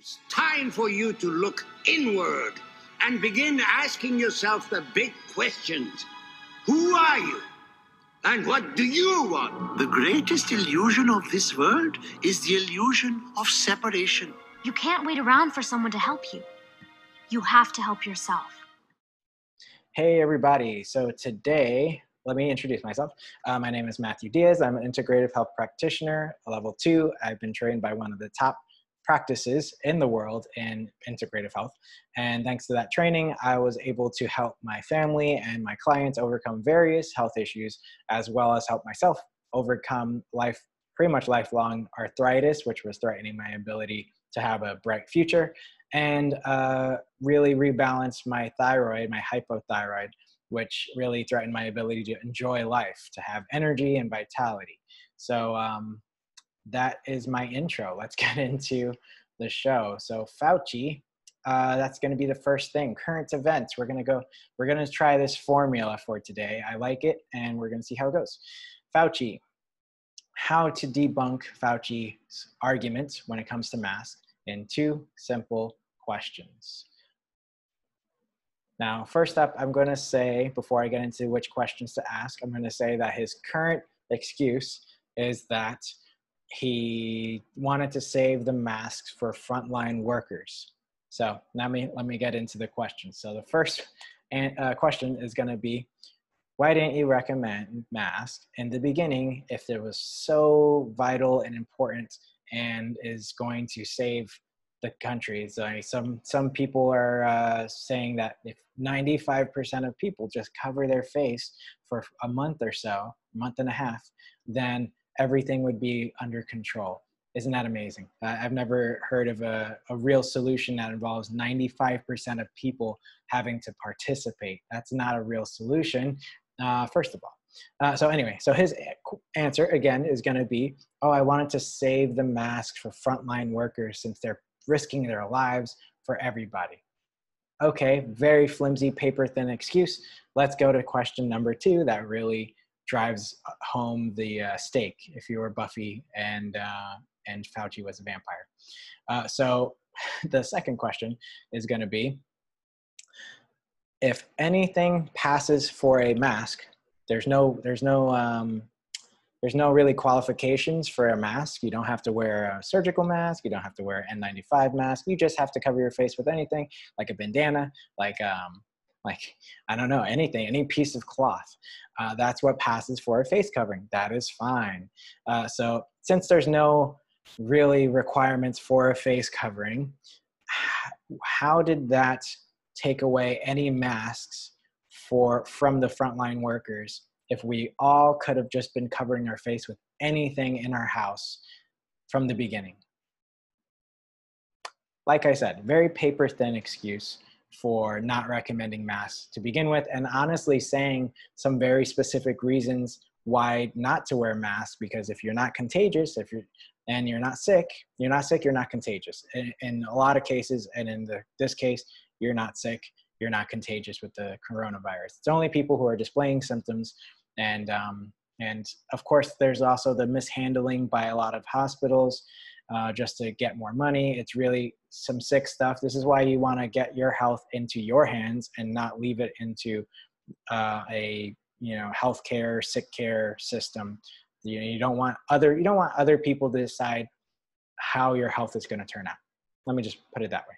It's time for you to look inward and begin asking yourself the big questions. Who are you? And what do you want? The greatest illusion of this world is the illusion of separation. You can't wait around for someone to help you. You have to help yourself. Hey, everybody. So today, let me introduce myself. Uh, my name is Mathew Diaz. I'm an integrative health practitioner, level two. I've been trained by one of the top practices in the world in integrative health. And thanks to that training, I was able to help my family and my clients overcome various health issues, as well as help myself overcome life, pretty much lifelong arthritis, which was threatening my ability to have a bright future, and uh, really rebalance my thyroid, my hypothyroid, which really threatened my ability to enjoy life, to have energy and vitality. So, um, that is my intro. Let's get into the show. So Fauci, uh, that's going to be the first thing. Current events. We're going to go. We're going to try this formula for today. I like it, and we're going to see how it goes. Fauci, how to debunk Fauci's arguments when it comes to masks in two simple questions. Now, first up, I'm going to say, before I get into which questions to ask, I'm going to say that his current excuse is that he wanted to save the masks for frontline workers. So let me let me get into the questions. So the first uh, question is going to be, why didn't you recommend masks in the beginning if it was so vital and important and is going to save the country? So some some people are uh, saying that if 95% of people just cover their face for a month or so, month and a half, then everything would be under control. Isn't that amazing? Uh, I've never heard of a, a real solution that involves 95% of people having to participate. That's not a real solution, uh, first of all. Uh, so anyway, so his answer again is going to be, oh, I wanted to save the masks for frontline workers since they're risking their lives for everybody. Okay, very flimsy, paper thin excuse. Let's go to question number two that really drives home the uh, stake if you were Buffy and uh, and Fauci was a vampire. Uh, so the second question is going to be if anything passes for a mask, there's no there's no um, there's no really qualifications for a mask. You don't have to wear a surgical mask. You don't have to wear an N95 mask. You just have to cover your face with anything like a bandana, like um, like i don't know anything any piece of cloth uh, that's what passes for a face covering. That is fine. Uh, so since there's no really requirements for a face covering how did that take away any masks for from the frontline workers if we all could have just been covering our face with anything in our house from the beginning? Like i said very paper thin excuse for not recommending masks to begin with, and honestly saying some very specific reasons why not to wear masks. Because if you're not contagious, if you're and you're not sick, you're not sick, you're not contagious. In, in a lot of cases, and in the, this case, you're not sick, you're not contagious with the coronavirus. It's only people who are displaying symptoms, and um, and of course, there's also the mishandling by a lot of hospitals uh, just to get more money. It's really some sick stuff. This is why you want to get your health into your hands and not leave it into uh, a you know healthcare sick care system. You you don't want other you don't want other people to decide how your health is going to turn out. Let me just put it that way.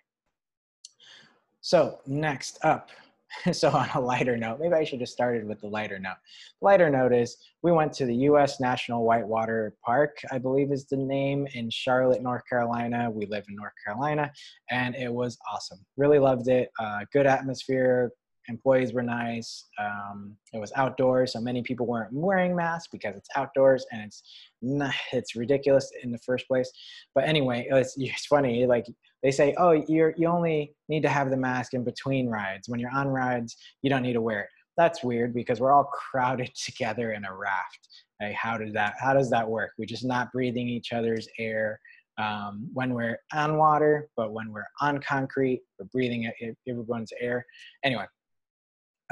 So next up, so on a lighter note, maybe I should have started with the lighter note. Lighter note is we went to the U.S. National Whitewater Park, I believe is the name, in Charlotte, North Carolina. We live in North Carolina, and it was awesome. Really loved it. Uh, good atmosphere, employees were nice. Um, it was outdoors, so many people weren't wearing masks because it's outdoors and it's not, it's ridiculous in the first place. But anyway, it's, it's funny. Like they say, oh, you you only need to have the mask in between rides. When you're on rides, you don't need to wear it. That's weird because we're all crowded together in a raft. Like, how does that how does that work? We're just not breathing each other's air um, when we're on water, but when we're on concrete, we're breathing everyone's air. Anyway,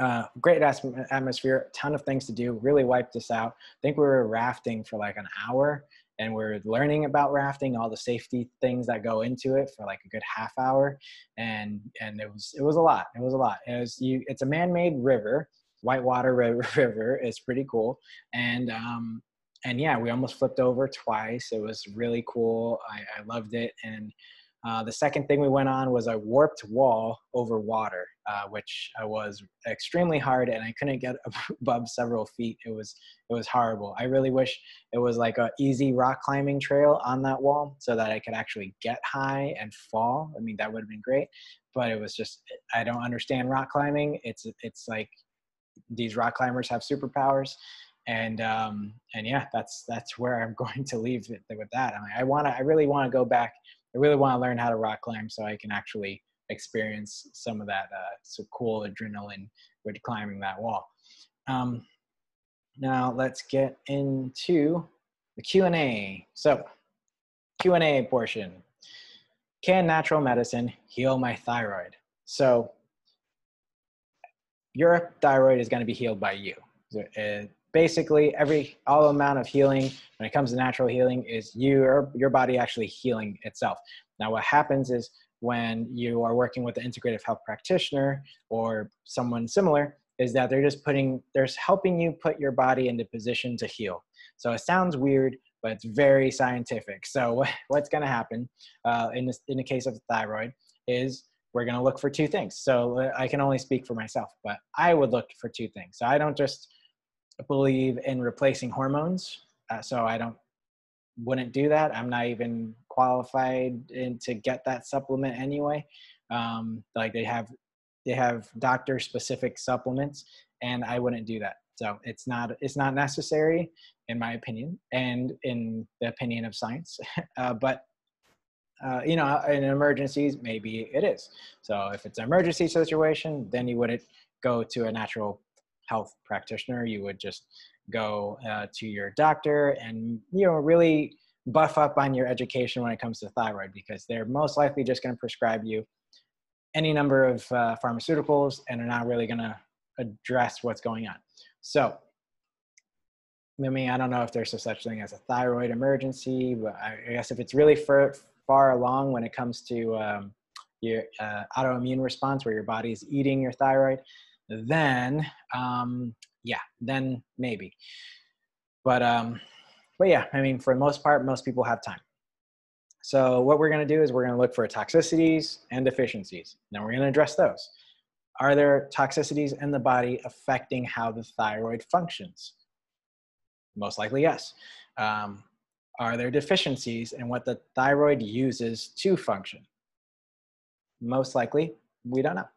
uh, great atmosphere, ton of things to do. Really wiped us out. I think we were rafting for like an hour, and we're learning about rafting, all the safety things that go into it for like a good half hour, and and it was it was a lot. It was a lot. It was you. It's a man-made river, whitewater river. It's pretty cool, and um, and yeah, we almost flipped over twice. It was really cool. I, I loved it, and uh, the second thing we went on was a warped wall over water, uh, which was extremely hard, and I couldn't get above several feet. It was it was horrible. I really wish it was like a easy rock climbing trail on that wall, so that I could actually get high and fall. I mean, that would have been great, but it was just I don't understand rock climbing. It's it's like these rock climbers have superpowers, and um, and yeah, that's that's where I'm going to leave it with that. I, mean, I want to I really want to go back I really want to learn how to rock climb so I can actually experience some of that uh, so cool adrenaline with climbing that wall. Um, now let's get into the Q&A. So Q&A portion. Can natural medicine heal my thyroid? So your thyroid is going to be healed by you. Uh, basically every all amount of healing when it comes to natural healing is your your body actually healing itself now what happens is when you are working with an integrative health practitioner or someone similar is that they're just putting they're helping you put your body into position to heal. So it sounds weird but it's very scientific. So what's going to happen uh, in, this, in the case of the thyroid is we're going to look for two things. So uh, i can only speak for myself but i would look for two things. So i don't just believe in replacing hormones, uh, so I don't wouldn't do that. I'm not even qualified in, to get that supplement anyway. Um, like they have they have doctor specific supplements, and I wouldn't do that. So it's not it's not necessary in my opinion, and in the opinion of science. uh, but uh, you know, in emergencies, maybe it is. So if it's an emergency situation, then you wouldn't go to a natural health practitioner. You would just go uh, to your doctor and you know really buff up on your education when it comes to thyroid because they're most likely just going to prescribe you any number of uh, pharmaceuticals and are not really going to address what's going on. So, I mean, I don't know if there's a such a thing as a thyroid emergency, but I guess if it's really far, far along when it comes to um, your uh, autoimmune response, where your body is eating your thyroid, then um, yeah, then maybe. But um, but yeah, I mean, for the most part, most people have time. So what we're going to do is we're going to look for toxicities and deficiencies. Now we're going to address those. Are there toxicities in the body affecting how the thyroid functions? Most likely, yes. Um, are there deficiencies in what the thyroid uses to function? Most likely, we don't know.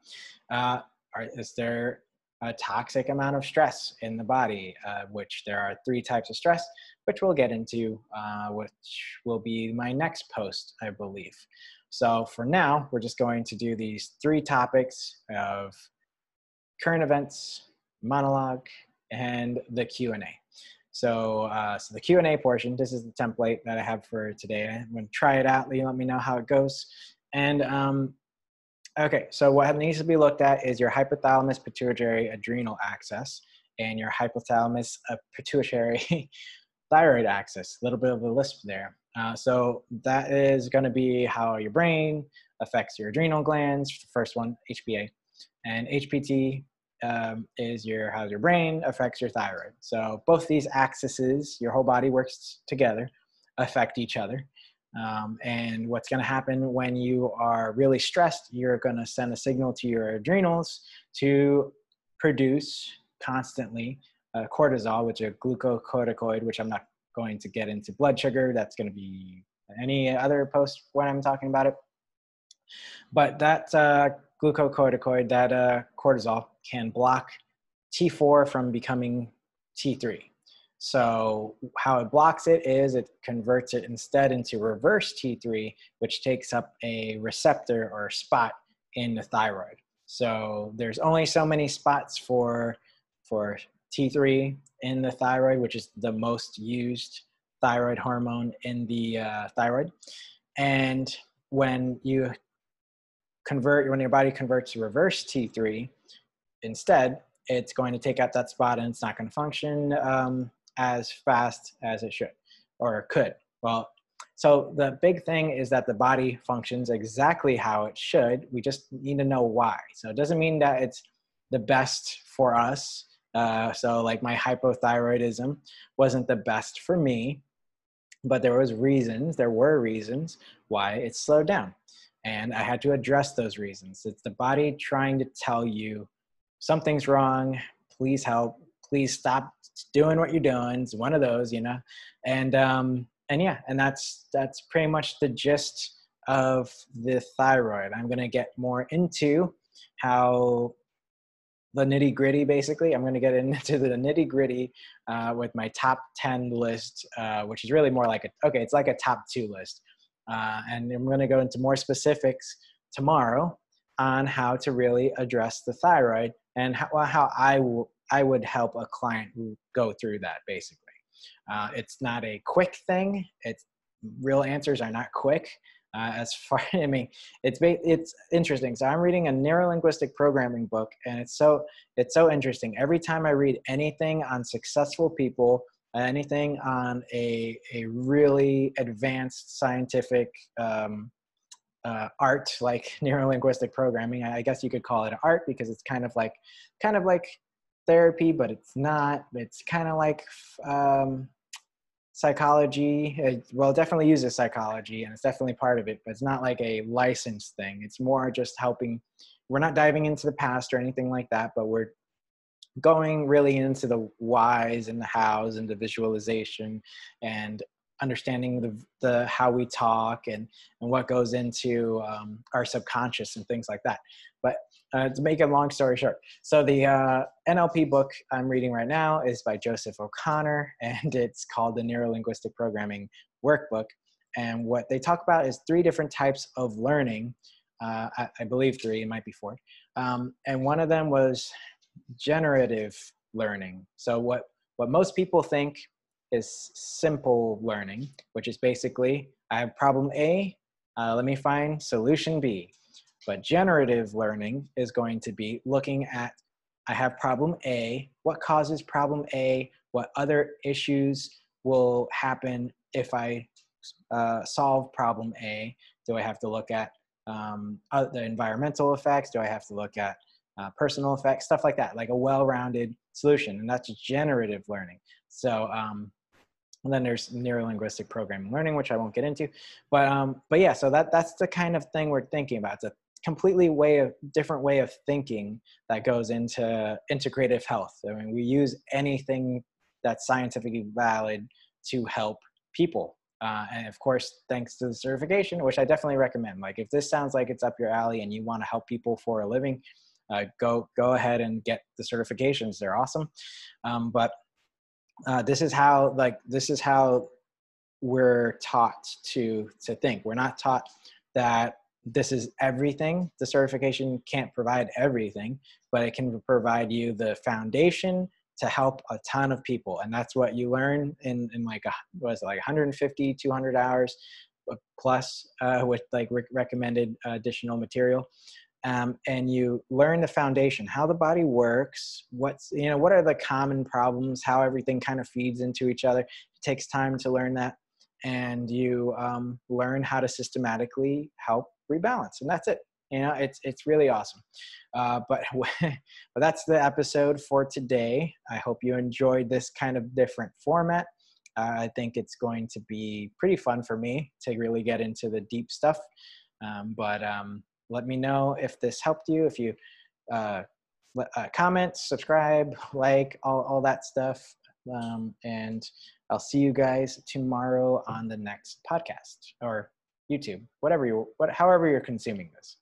Uh, are, is there a toxic amount of stress in the body, uh, which there are three types of stress, which we'll get into, uh, which will be my next post, I believe. So for now, we're just going to do these three topics of current events, monologue, and the Q&A. So, uh, so the Q&A portion, this is the template that I have for today. I'm to try it out. You let me know how it goes. And um, Okay, so what needs to be looked at is your hypothalamus pituitary adrenal axis and your hypothalamus uh, pituitary thyroid axis. A little bit of a lisp there. Uh, so that is going to be how your brain affects your adrenal glands. The first one, HPA, and HPT um, is your how your brain affects your thyroid. So both these axes, your whole body works together, affect each other. Um, and what's going to happen when you are really stressed, you're going to send a signal to your adrenals to produce constantly uh, cortisol, which is a glucocorticoid, which I'm not going to get into blood sugar. That's going to be any other post when I'm talking about it. But that uh, glucocorticoid, that uh, cortisol, can block T4 from becoming T3. So how it blocks it is it converts it instead into reverse T3, which takes up a receptor or spot in the thyroid. So there's only so many spots for for T3 in the thyroid, which is the most used thyroid hormone in the uh, thyroid. And when you convert, when your body converts to reverse T3, instead, it's going to take out that spot and it's not going to function um, as fast as it should or could Well, so the big thing is that the body functions exactly how it should. We just need to know why. So it doesn't mean that it's the best for us. Uh, so like my hypothyroidism wasn't the best for me, but there was reasons. There were reasons why it slowed down, and I had to address those reasons. It's the body trying to tell you something's wrong. Please help. Please stop doing what you're doing. It's one of those, you know, and um, and yeah, and that's that's pretty much the gist of the thyroid. I'm gonna get more into how the nitty gritty basically i'm going to get into the nitty gritty uh, with my top 10 list uh, which is really more like a okay it's like a top two list uh, and i'm going to go into more specifics tomorrow on how to really address the thyroid and how, how I, w- I would help a client go through that basically uh, it's not a quick thing. It's real answers are not quick. Uh, as far I mean, it's it's interesting. So I'm reading a neurolinguistic programming book, and it's so it's so interesting. Every time I read anything on successful people, anything on a a really advanced scientific um, uh, art like neurolinguistic programming, I guess you could call it art because it's kind of like kind of like therapy, but it's not. It's kind of like um, psychology. It, well, it definitely uses psychology, and it's definitely part of it, but it's not like a licensed thing. It's more just helping. We're not diving into the past or anything like that, but we're going really into the whys and the hows and the visualization and understanding the, the how we talk and, and what goes into um, our subconscious and things like that. But uh, to make a long story short, so the uh, NLP book I'm reading right now is by Joseph O'Connor, and it's called the Neurolinguistic Programming Workbook. And what they talk about is three different types of learning. Uh, I, I, believe three, it might be four. Um, and one of them was generative learning. So what what most people think is simple learning, which is basically I have problem A, uh, let me find solution B. But generative learning is going to be looking at I have problem A, what causes problem A, what other issues will happen if I uh, solve problem A. Do I have to look at um, the environmental effects? Do I have to look at uh, personal effects? Stuff like that, like a well rounded solution. And that's generative learning. So um, and then there's neurolinguistic programming learning, which I won't get into. But um, but yeah, so that that's the kind of thing we're thinking about. It's a completely way of different way of thinking that goes into integrative health. I mean, we use anything that's scientifically valid to help people. Uh, and of course, thanks to the certification, which I definitely recommend. Like, if this sounds like it's up your alley and you want to help people for a living, uh, go go ahead and get the certifications. They're awesome. Um, but uh, this is how like this is how we're taught to to think we're not taught that this is everything. The certification can't provide everything but it can provide you the foundation to help a ton of people. And that's what you learn in in like a was like 150 200 hours uh, plus uh, with like re- recommended additional material. Um, and you learn the foundation how the body works what's you know what are the common problems how everything kind of feeds into each other. It takes time to learn that. And you um, learn how to systematically help rebalance and that's it you know it's it's really awesome uh, but but that's the episode for today i hope you enjoyed this kind of different format uh, i think it's going to be pretty fun for me to really get into the deep stuff um, but um, let me know if this helped you. If you uh, uh, comment, subscribe, like, all, all that stuff. Um, and I'll see you guys tomorrow on the next podcast or YouTube, whatever you, what, however you're consuming this.